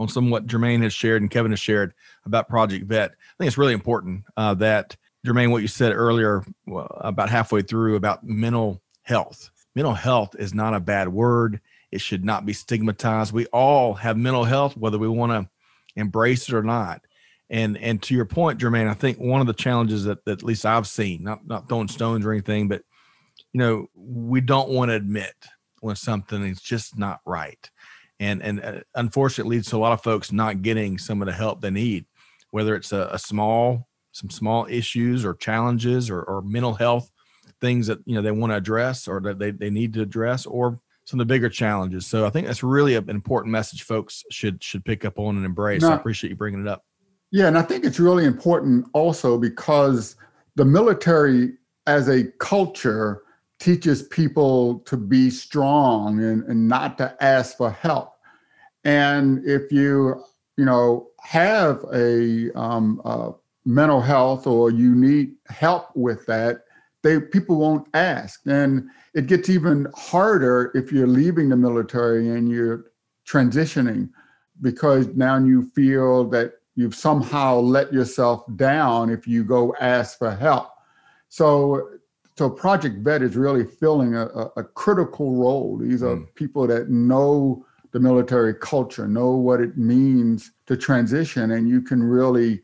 on some what Jermaine has shared and Kevin has shared about Project Vet. I think it's really important uh, that Jermaine, what you said earlier, about halfway through about mental health. Mental health is not a bad word. It should not be stigmatized. We all have mental health, whether we want to embrace it or not. And and to your point, Jermaine, I think one of the challenges that, that at least I've seen, not not throwing stones or anything, but you know, we don't want to admit when something is just not right. And and uh, unfortunately, it leads to a lot of folks not getting some of the help they need, whether it's a, a small some small issues or challenges or, or mental health things that you know they want to address or that they, they need to address or some of the bigger challenges. So I think that's really an important message folks should should pick up on and embrace. Now, I appreciate you bringing it up. Yeah, and I think it's really important also because the military as a culture teaches people to be strong and, and not to ask for help. And if you, you know, have a, um, a mental health or you need help with that, they people won't ask. And it gets even harder if you're leaving the military and you're transitioning because now you feel that you've somehow let yourself down if you go ask for help. So so Project Vet is really filling a, a, a critical role. These are mm. people that know the military culture, know what it means to transition, and you can really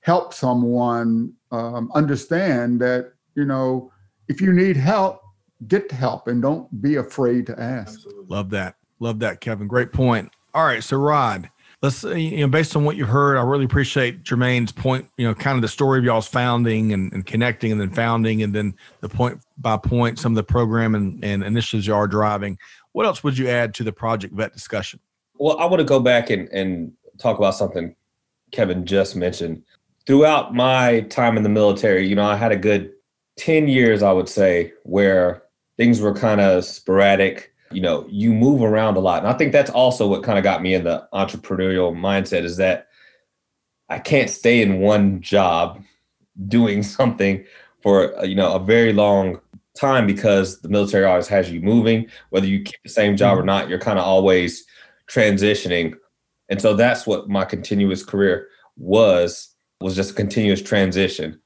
help someone um, understand that you know if you need help, get help and don't be afraid to ask. Absolutely. Love that. Love that, Kevin. Great point. All right, so Rod, let's uh, you know based on what you heard, I really appreciate Jermaine's point. You know, kind of the story of y'all's founding and, and connecting, and then founding, and then the point by point, some of the program and, and initiatives you are driving. What else would you add to the Project Vet discussion? Well, I want to go back and, and talk about something Kevin just mentioned. Throughout my time in the military, you know, I had a good 10 years, I would say, where things were kind of sporadic. You know, you move around a lot. And I think that's also what kind of got me in the entrepreneurial mindset is that I can't stay in one job doing [laughs] something for, you know, a very long time because the military always has you moving. Whether you keep the same job or mm-hmm. not, you're kind of always transitioning. And so that's what my continuous career was was just a continuous transition.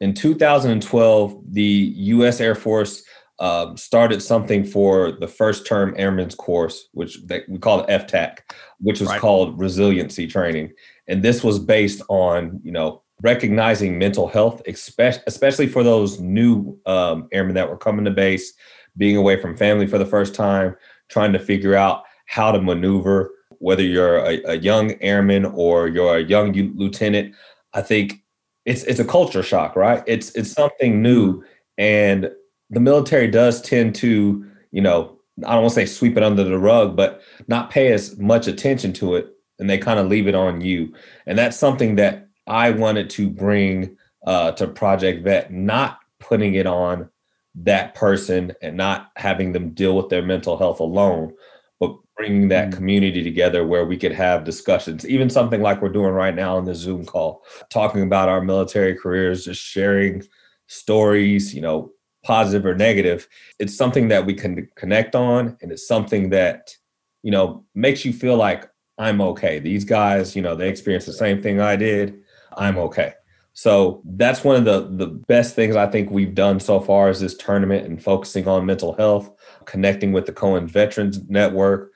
In 2012, the U.S. Air Force um, started something for the first term airmen's course, which they, we call it FTAC, which was right. called resiliency training. And this was based on, you know, recognizing mental health, especially for those new um, airmen that were coming to base, being away from family for the first time, trying to figure out how to maneuver, whether you're a, a young airman or you're a young lieutenant. I think it's it's a culture shock, right? It's it's something new, and the military does tend to, you know, I don't want to say sweep it under the rug, but not pay as much attention to it, and they kind of leave it on you. And that's something that I wanted to bring uh, to Project Vet, not putting it on that person and not having them deal with their mental health alone, but bringing that mm. community together where we could have discussions, even something like we're doing right now in the Zoom call, talking about our military careers, just sharing stories, you know, positive or negative. It's something that we can connect on, and it's something that, you know, makes you feel like I'm okay. These guys, you know, they experienced the same thing I did. I'm okay. So that's one of the the best things I think we've done so far is this tournament and focusing on mental health, connecting with the Cohen Veterans Network,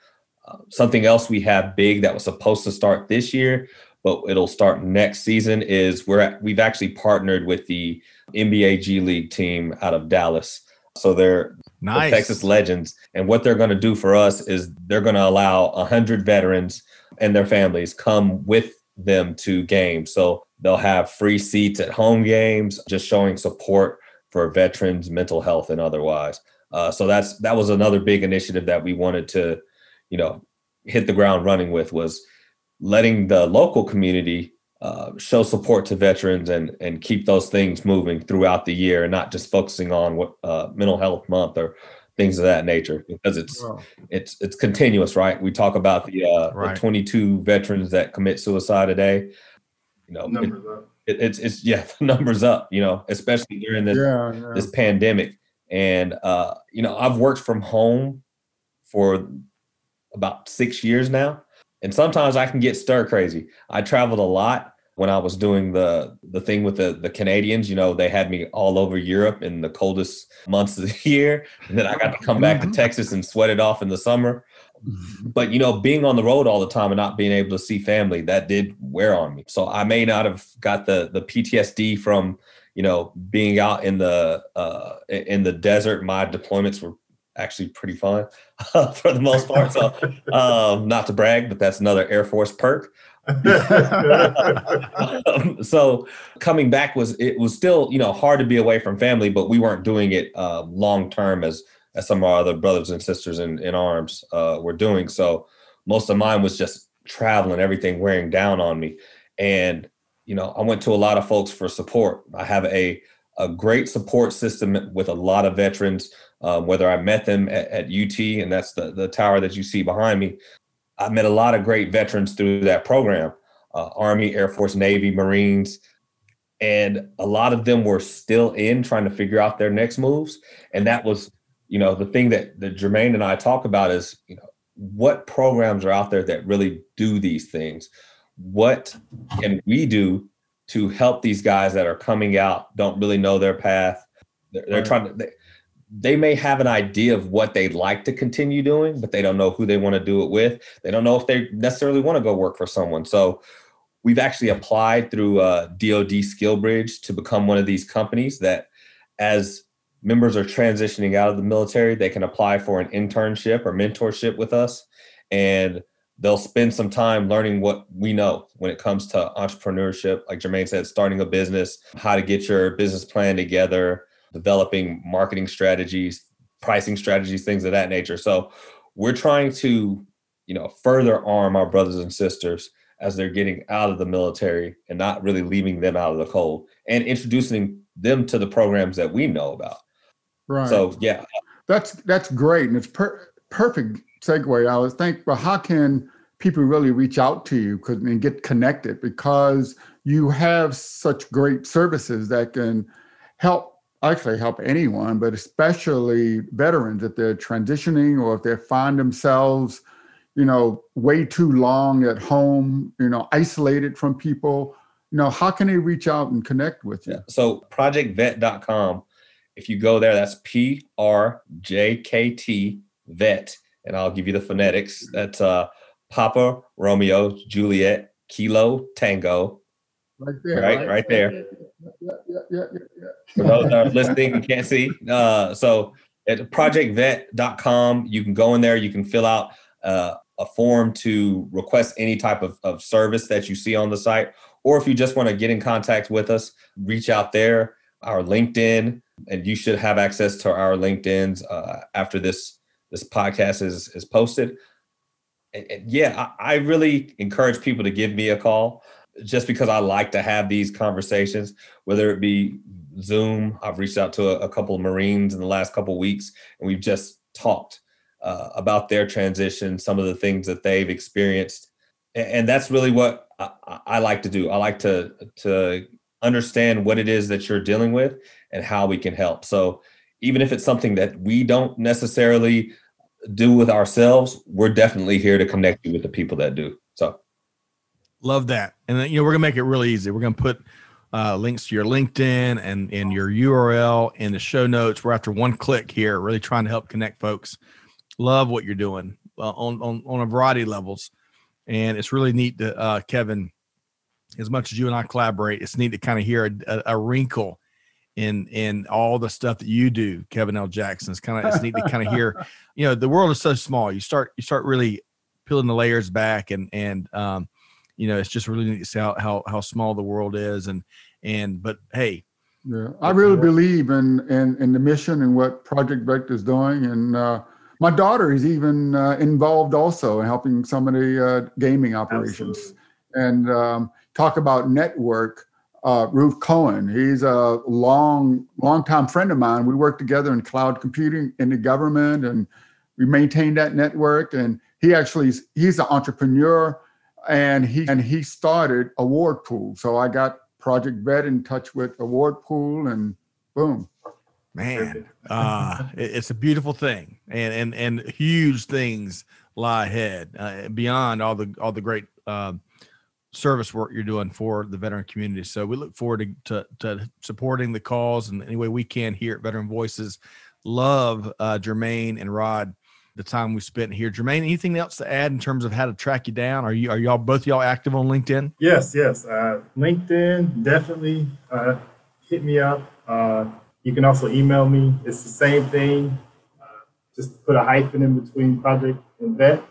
uh, something else we have big that was supposed to start this year, but it'll start next season. Is we're at, we've actually partnered with the NBA G League team out of Dallas. So they're nice. the Texas Legends, and what they're going to do for us is they're going to allow hundred veterans and their families come with them to games. So they'll have free seats at home games, just showing support for veterans' mental health and otherwise. Uh, so that's that was another big initiative that we wanted to you know hit the ground running with was letting the local community uh, show support to veterans and and keep those things moving throughout the year and not just focusing on what uh, mental health month or things of that nature because it's wow. it's it's continuous right we talk about the, uh, right. the 22 veterans that commit suicide a day you know it, it, it's it's yeah [laughs] the numbers up you know especially during this yeah, yeah. this pandemic and uh you know i've worked from home for about six years now. And sometimes I can get stir crazy. I traveled a lot when I was doing the the thing with the the Canadians, you know, they had me all over Europe in the coldest months of the [laughs] year, and then I got to come back to Texas and sweat it off in the summer. But you know, being on the road all the time and not being able to see family, that did wear on me. So I may not have got the the PTSD from you know being out in the uh, in the desert. My deployments were actually pretty fun [laughs] for the most part. So [laughs] um, not to brag, but that's another Air Force perk. um, [laughs] so coming back was it was still you know hard to be away from family, but we weren't doing it uh, long term as as some of our other brothers and sisters in in arms uh, were doing. So most of mine was just traveling, everything wearing down on me, and you know I went to a lot of folks for support. I have a a great support system with a lot of veterans. Um, whether I met them at, at UT, and that's the the tower that you see behind me, I met a lot of great veterans through that program uh, Army, Air Force, Navy, Marines. And a lot of them were still in trying to figure out their next moves. And that was, you know, the thing that, that Jermaine and I talk about is, you know, what programs are out there that really do these things? What can we do to help these guys that are coming out, don't really know their path? They're, they're trying to, they, they may have an idea of what they'd like to continue doing, but they don't know who they want to do it with. They don't know if they necessarily want to go work for someone. So we've actually applied through uh, DoD SkillBridge to become one of these companies that, as members are transitioning out of the military, they can apply for an internship or mentorship with us, and they'll spend some time learning what we know when it comes to entrepreneurship. Like Jermaine said, starting a business, how to get your business plan together developing marketing strategies, pricing strategies, things of that nature. So we're trying to, you know, further arm our brothers and sisters as they're getting out of the military and not really leaving them out of the cold and introducing them to the programs that we know about. Right. So yeah. That's that's great. And it's per- perfect segue. I was thinking, well, how can people really reach out to you and get connected because you have such great services that can help actually help anyone, but especially veterans if they're transitioning or if they find themselves, you know, way too long at home, you know, isolated from people. You know, how can they reach out and connect with you? Yeah. So projectvet.com, if you go there, that's P R J K T vet, and I'll give you the phonetics. That's uh Papa Romeo Juliet Kilo Tango. Right there. Right, right, right there yeah, yeah, yeah, yeah. For those that are listening and can't see, uh, so at projectvet.com, you can go in there, you can fill out uh, a form to request any type of, of service that you see on the site. Or if you just want to get in contact with us, reach out there, our LinkedIn, and you should have access to our LinkedIn's uh, after this this podcast is is posted. And, and yeah, I, I really encourage people to give me a call just because I like to have these conversations, whether it be Zoom. I've reached out to a, a couple of Marines in the last couple of weeks, and we've just talked uh, about their transition, some of the things that they've experienced, and, and that's really what I, I, like to do. I like to to understand what it is that you're dealing with and how we can help. So even if it's something that we don't necessarily do with ourselves, we're definitely here to connect you with the people that do. So. Love that. And then, you know, we're gonna make it really easy. We're gonna put uh, links to your LinkedIn and and your URL in the show notes. We're after one click here, really trying to help connect folks. Love what you're doing uh, on, on on a variety of levels, and it's really neat to uh, Kevin. As much as you and I collaborate, it's neat to kind of hear a, a, a wrinkle in in all the stuff that you do, Kevin L. Jackson. It's kind of it's neat to kind of hear. [laughs] You know, the world is so small. You start you start really peeling the layers back and and um, you know, it's just really neat to see how, how, how small the world is. And, and, but Hey, yeah, I really believe in, in, in the mission and what Project Vector is doing. And, uh, my daughter is even uh, involved also in helping some of the uh, gaming operations Absolutely. and um, talk about network. Uh, Ruth Cohen, he's a long, long time friend of mine. We work together in cloud computing in the government, and we maintain that network. And he actually he's an entrepreneur and he and he started award pool so i got project vet in touch with award pool and boom man uh it's a beautiful thing and and and huge things lie ahead uh, beyond all the all the great uh, service work you're doing for the veteran community. So we look forward to, to, to supporting the cause in any way we can here at Veteran Voices. Love uh, Jermaine and Rod the time we spent here. Jermaine, anything else to add in terms of how to track you down? Are you are y'all both y'all active on LinkedIn? Yes, yes. Uh, LinkedIn definitely uh, hit me up. Uh, you can also email me. It's the same thing. Uh, just put a hyphen in between project and vet,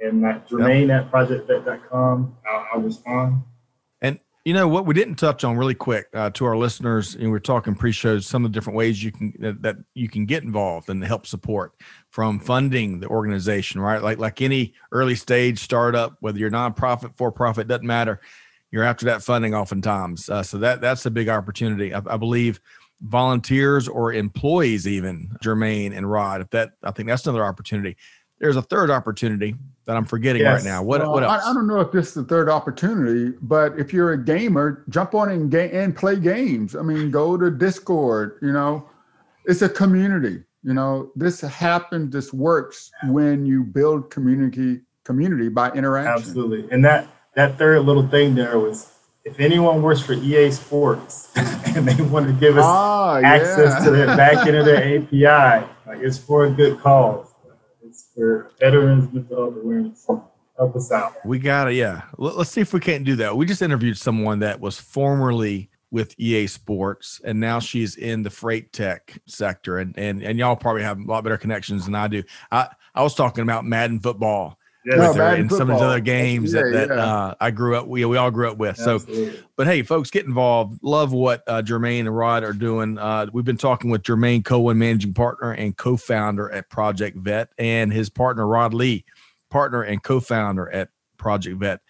and that Jermaine yep. at projectvet.com. I'll, I'll respond. You know what we didn't touch on really quick uh, to our listeners, and we are talking pre-shows some of the different ways you can that, that you can get involved and help support from funding the organization, right? Like like any early stage startup, whether you're nonprofit, for profit, doesn't matter. You're after that funding oftentimes, uh, so that that's a big opportunity. I, I believe volunteers or employees, even Jermaine and Rod, if that I think that's another opportunity. There's a third opportunity that I'm forgetting yes. right now. What, well, what else? I, I, don't know if this is the third opportunity, but if you're a gamer, jump on and, ga- and play games. I mean, go to Discord, you know, it's a community. You know, this happens, this works when you build community community by interaction. Absolutely. And that that third little thing there was if anyone works for EA Sports [laughs] and they want to give us ah, access yeah. to the back end of their API, like it's for a good cause for veterans mental awareness. Help us out. We got it. Yeah. Let's see if we can't do that. We just interviewed someone that was formerly with EA Sports, and now she's in the freight tech sector. And and and y'all probably have a lot better connections than I do. I I was talking about Madden football yeah, her and some of the other games yeah, that, that yeah. uh, I grew up. We we all grew up with. Absolutely. So, but hey, folks, get involved. Love what uh, Jermaine and Rod are doing. Uh, we've been talking with Jermaine Cohen, managing partner and co-founder at Project Vet, and his partner Rod Lee, partner and co-founder at Project Vet.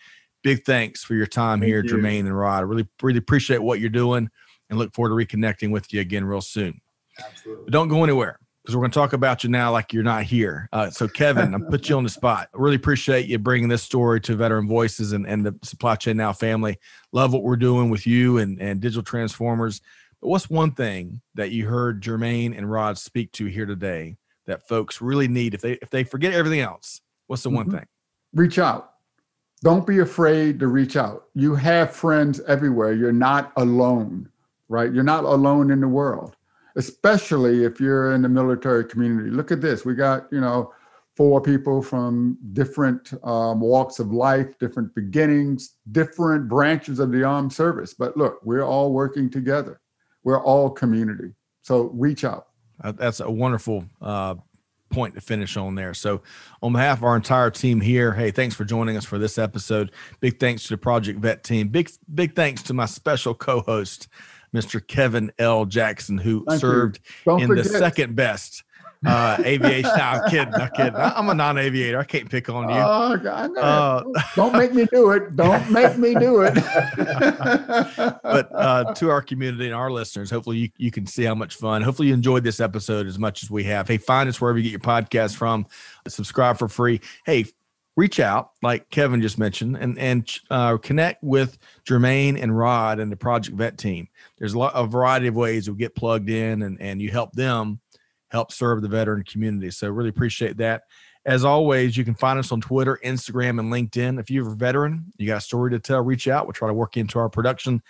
Big thanks for your time Thank here, you. Jermaine and Rod. I really really appreciate what you're doing, and look forward to reconnecting with you again real soon. Absolutely. But don't go anywhere because we're going to talk about you now like you're not here. Uh, so, Kevin, I put you on the spot. I really appreciate you bringing this story to Veteran Voices and, and the Supply Chain Now family. Love what we're doing with you and, and Digital Transformers. But what's one thing that you heard Jermaine and Rod speak to here today that folks really need if they if they forget everything else? What's the one mm-hmm. thing? Reach out. Don't be afraid to reach out. You have friends everywhere. You're not alone, right? You're not alone in the world especially if you're in the military community. Look at this. We got, you know, four people from different um, walks of life, different beginnings, different branches of the armed service. But look, we're all working together. We're all community. So reach out. Uh, that's a wonderful uh, point to finish on there. So, on behalf of our entire team here, hey, thanks for joining us for this episode. Big thanks to the Project Vet team. Big big thanks to my special co-host, Mr. Kevin L. Jackson, who Thank served in forget. the second best uh, aviation. no, I'm kidding. I'm kidding. I'm a non-aviator. I can't pick on you. Oh, God, uh, don't make me do it. Don't make me do it. [laughs] but uh, to our community and our listeners, hopefully you, you can see how much fun. Hopefully you enjoyed this episode as much as we have. Hey, find us wherever you get your podcast from. Subscribe for free. Hey, reach out, like Kevin just mentioned, and and uh, connect with Jermaine and Rod and the Project Vet team. There's a, lot, a variety of ways we get plugged in, and and you help them help serve the veteran community. So really appreciate that. As always, you can find us on Twitter, Instagram, and LinkedIn. If you're a veteran, you got a story to tell, reach out. We'll try to work into our production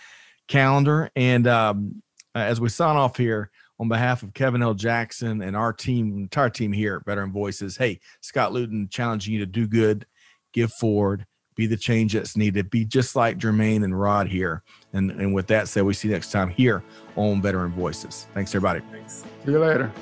calendar. And um, as we sign off here, on behalf of Kevin L. Jackson and our team, entire team here at Veteran Voices, hey, Scott Luton challenging you to do good, give forward, be the change that's needed, be just like Jermaine and Rod here. And, and with that said, we see you next time here on Veteran Voices. Thanks, everybody. Thanks. See you later.